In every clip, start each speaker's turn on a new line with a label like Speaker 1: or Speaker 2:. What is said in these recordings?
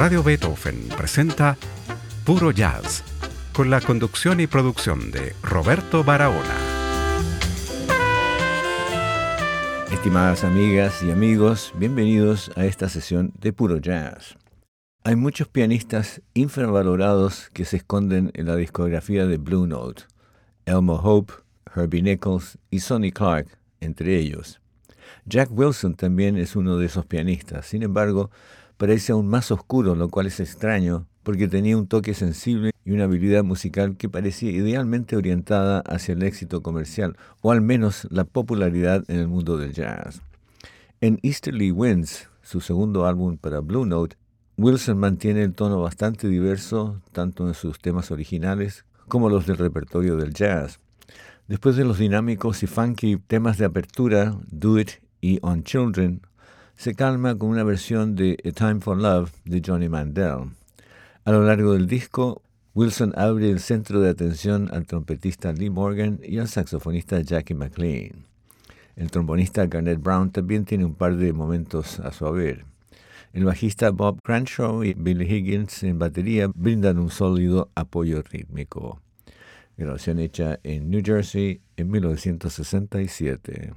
Speaker 1: Radio Beethoven presenta Puro Jazz, con la conducción y producción de Roberto Barahona.
Speaker 2: Estimadas amigas y amigos, bienvenidos a esta sesión de Puro Jazz. Hay muchos pianistas infravalorados que se esconden en la discografía de Blue Note. Elmo Hope, Herbie Nichols y Sonny Clark, entre ellos. Jack Wilson también es uno de esos pianistas, sin embargo, parece aún más oscuro, lo cual es extraño, porque tenía un toque sensible y una habilidad musical que parecía idealmente orientada hacia el éxito comercial, o al menos la popularidad en el mundo del jazz. En Easterly Winds, su segundo álbum para Blue Note, Wilson mantiene el tono bastante diverso, tanto en sus temas originales como los del repertorio del jazz. Después de los dinámicos y funky temas de apertura, Do It y On Children, se calma con una versión de A Time for Love de Johnny Mandel. A lo largo del disco, Wilson abre el centro de atención al trompetista Lee Morgan y al saxofonista Jackie McLean. El trombonista Garnett Brown también tiene un par de momentos a su haber. El bajista Bob Cranshaw y Billy Higgins en batería brindan un sólido apoyo rítmico. Grabación hecha en New Jersey en 1967.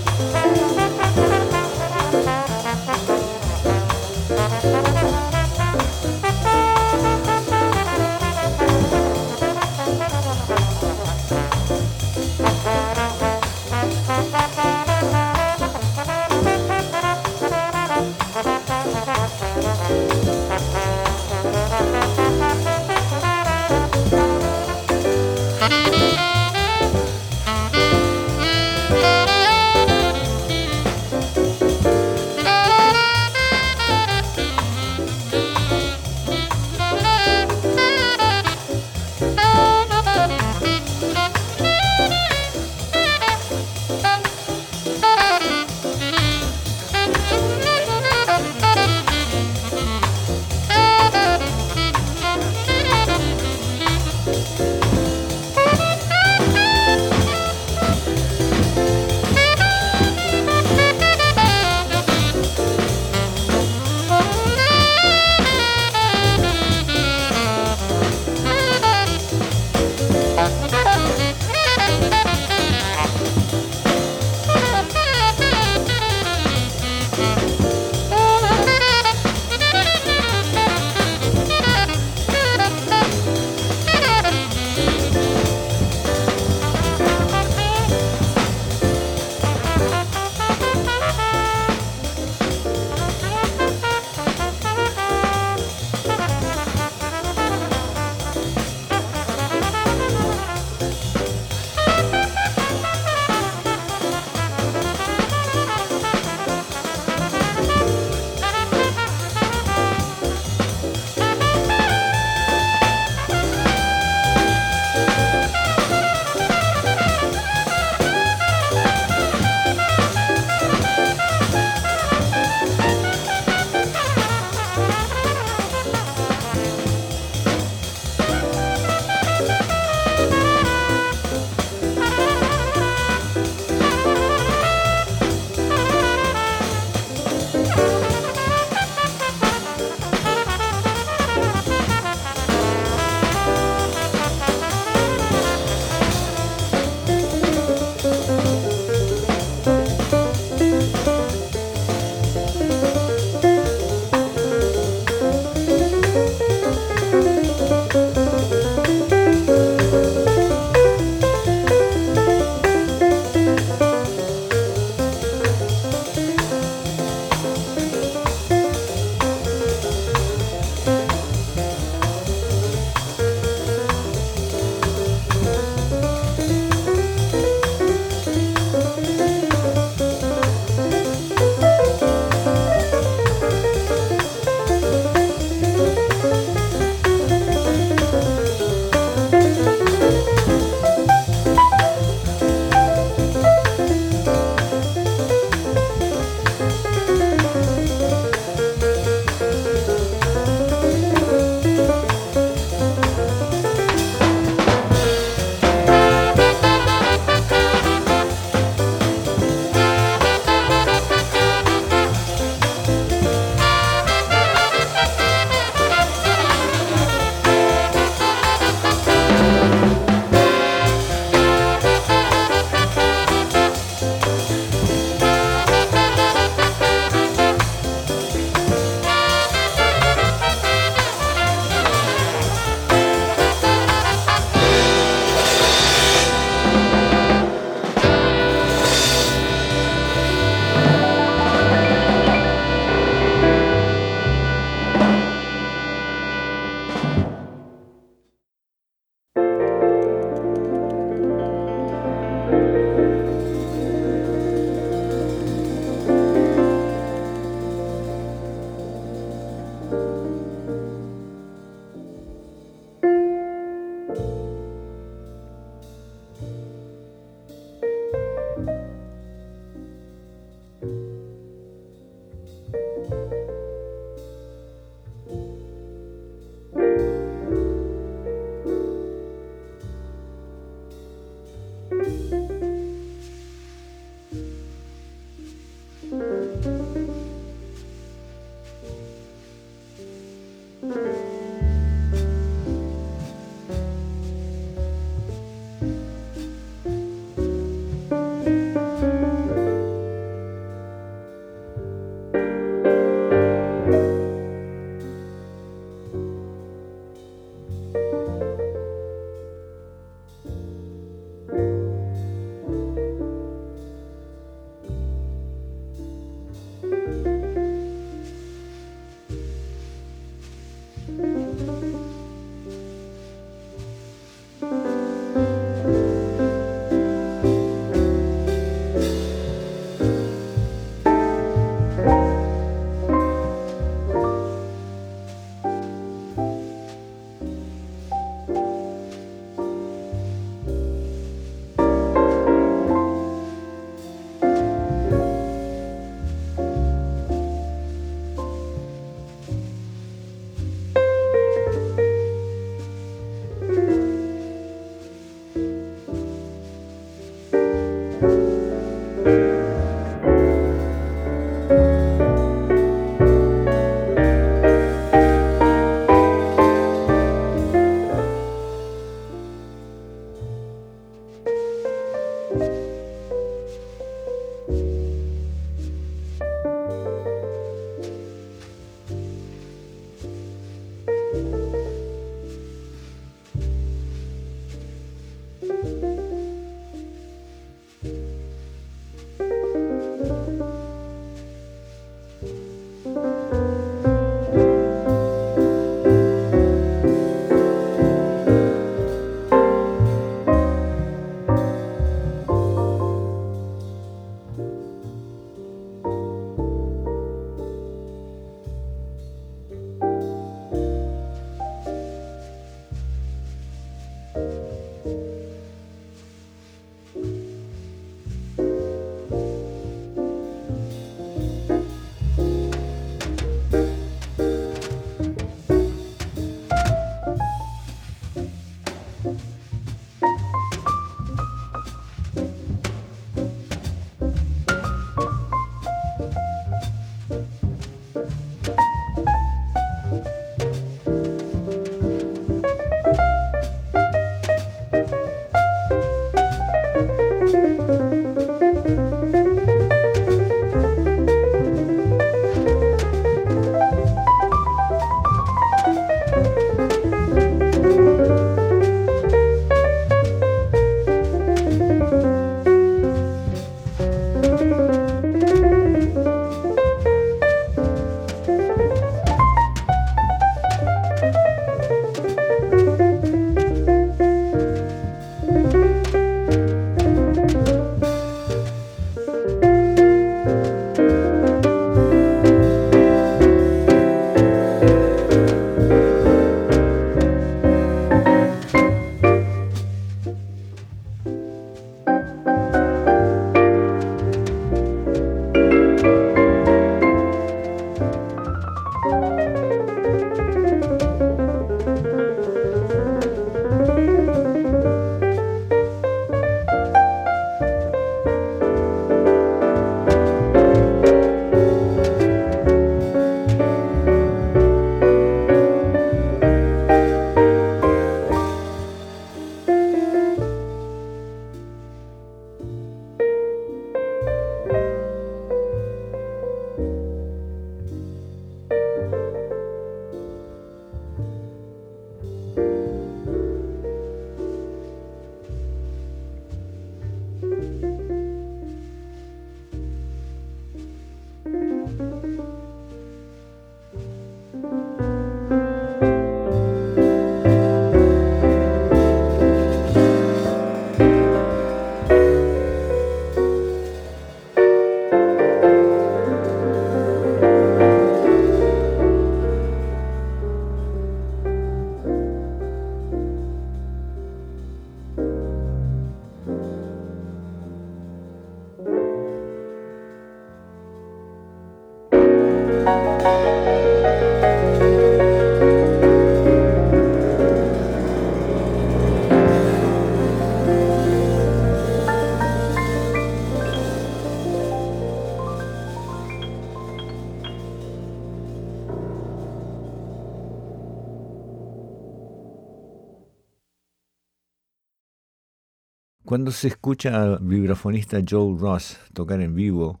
Speaker 2: Cuando se escucha al vibrafonista Joe Ross tocar en vivo,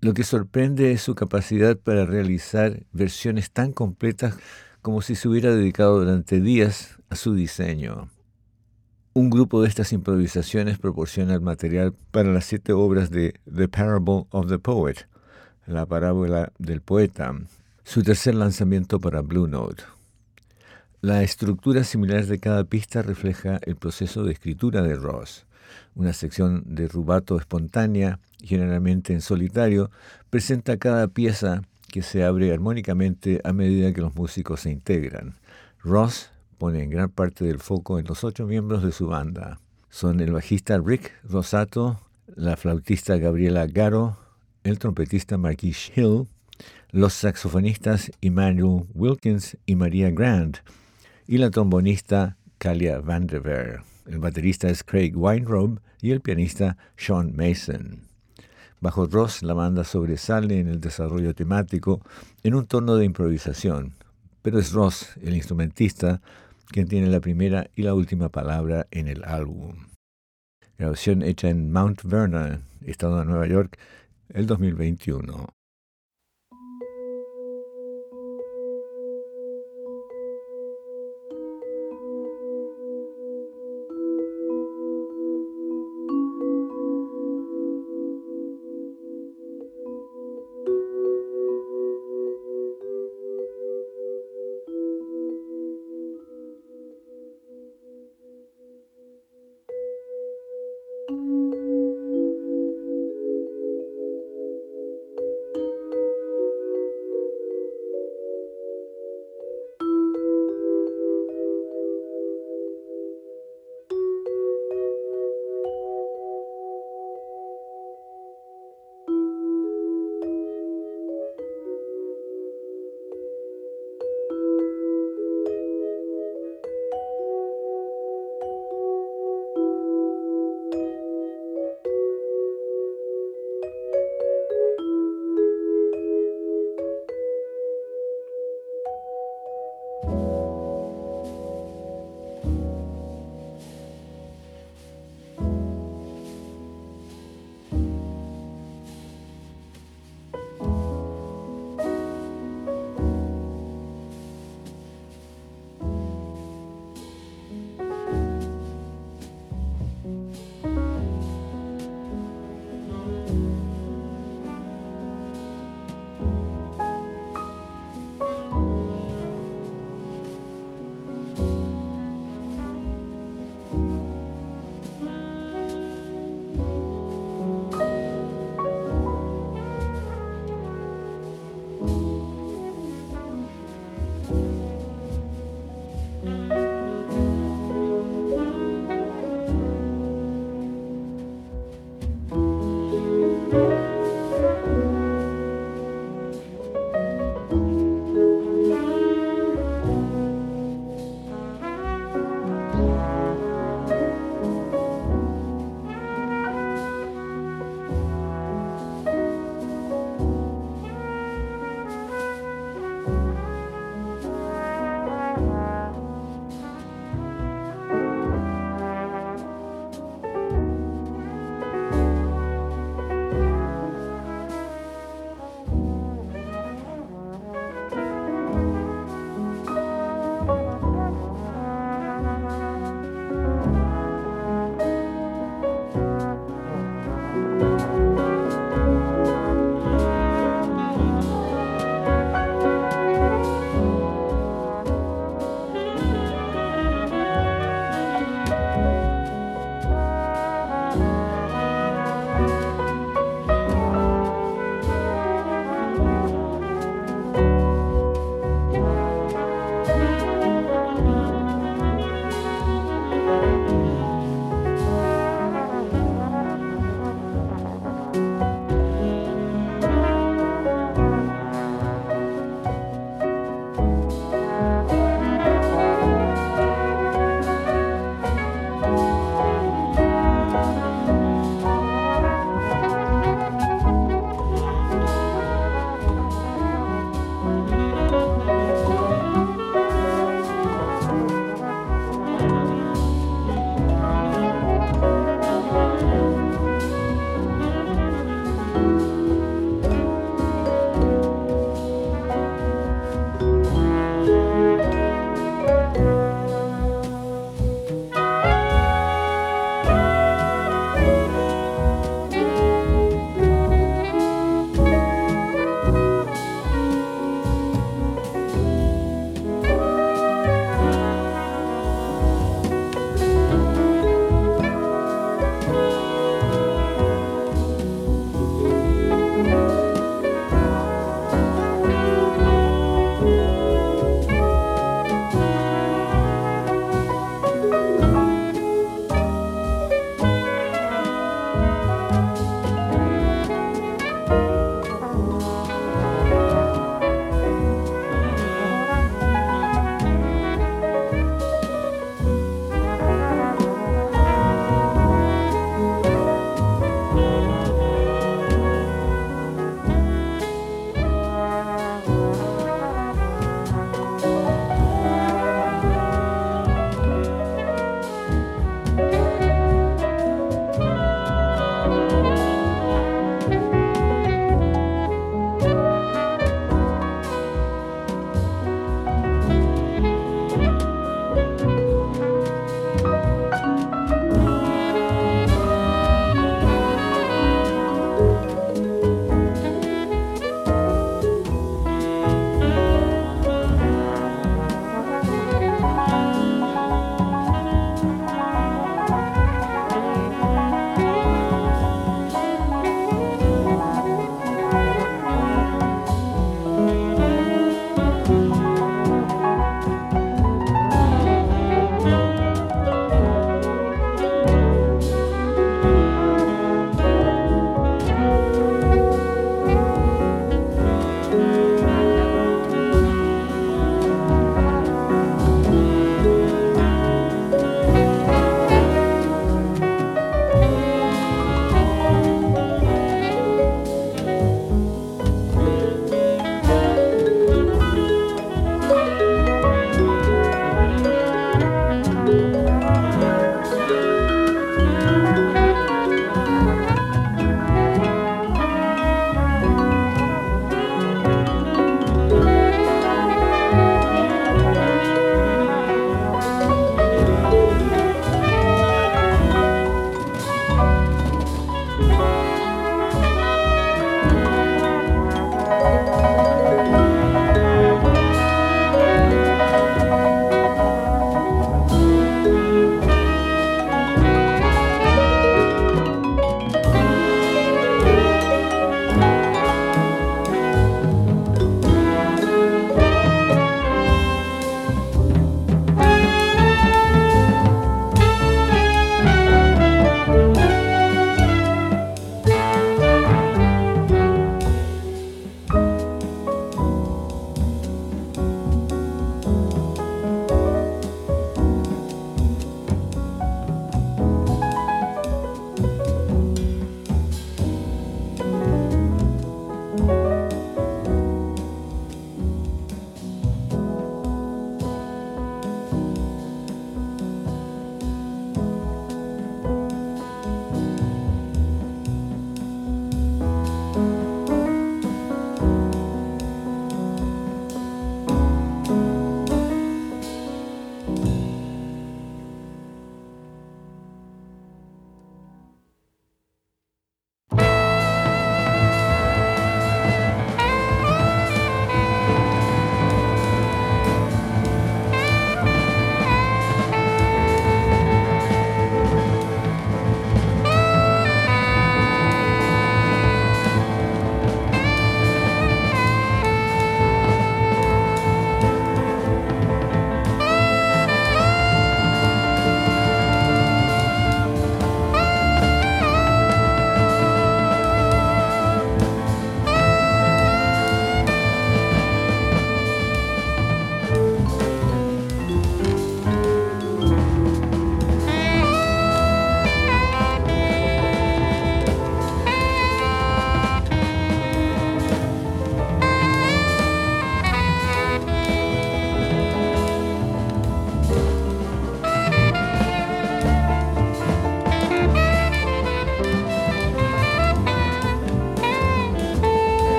Speaker 2: lo que sorprende es su capacidad para realizar versiones tan completas como si se hubiera dedicado durante días a su diseño. Un grupo de estas improvisaciones proporciona el material para las siete obras de The Parable of the Poet, la parábola del poeta, su tercer lanzamiento para Blue Note. La estructura similar de cada pista refleja el proceso de escritura de Ross una sección de rubato espontánea, generalmente en solitario, presenta cada pieza que se abre armónicamente a medida que los músicos se integran. Ross pone en gran parte del foco en los ocho miembros de su banda. Son el bajista Rick Rosato, la flautista Gabriela Garo, el trompetista Marquis Hill, los saxofonistas Emmanuel Wilkins y Maria Grant, y la trombonista Kalia Vandever. El baterista es Craig Weinrob y el pianista Sean Mason. Bajo Ross, la banda sobresale en el desarrollo temático en un tono de improvisación, pero es Ross, el instrumentista, quien tiene la primera y la última palabra en el álbum. Grabación hecha en Mount Vernon, estado de Nueva York, el 2021.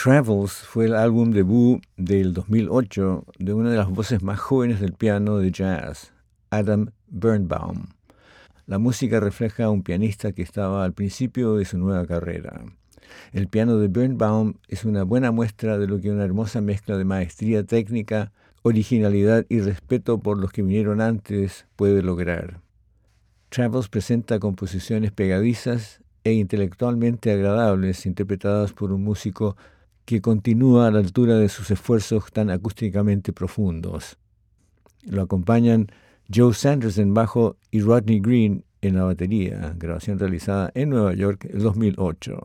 Speaker 2: Travels fue el álbum debut del 2008 de una de las voces más jóvenes del piano de jazz, Adam Birnbaum. La música refleja a un pianista que estaba al principio de su nueva carrera. El piano de Birnbaum es una buena muestra de lo que una hermosa mezcla de maestría técnica, originalidad y respeto por los que vinieron antes puede lograr. Travels presenta composiciones pegadizas e intelectualmente agradables interpretadas por un músico que continúa a la altura de sus esfuerzos tan acústicamente profundos. Lo acompañan Joe Sanders en bajo y Rodney Green en la batería, grabación realizada en Nueva York en 2008.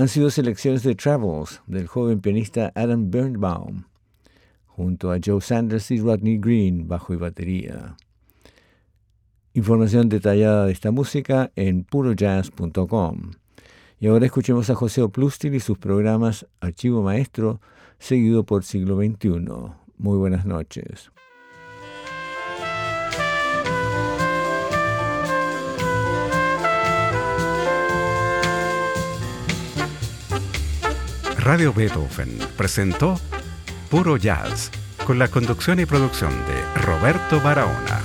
Speaker 2: Han sido selecciones de Travels del joven pianista Adam Birnbaum, junto a Joe Sanders y Rodney Green, bajo y batería. Información detallada de esta música en purojazz.com. Y ahora escuchemos a José Oplustil y sus programas Archivo Maestro, seguido por Siglo XXI. Muy buenas noches.
Speaker 1: Radio Beethoven presentó Puro Jazz con la conducción y producción de Roberto Barahona.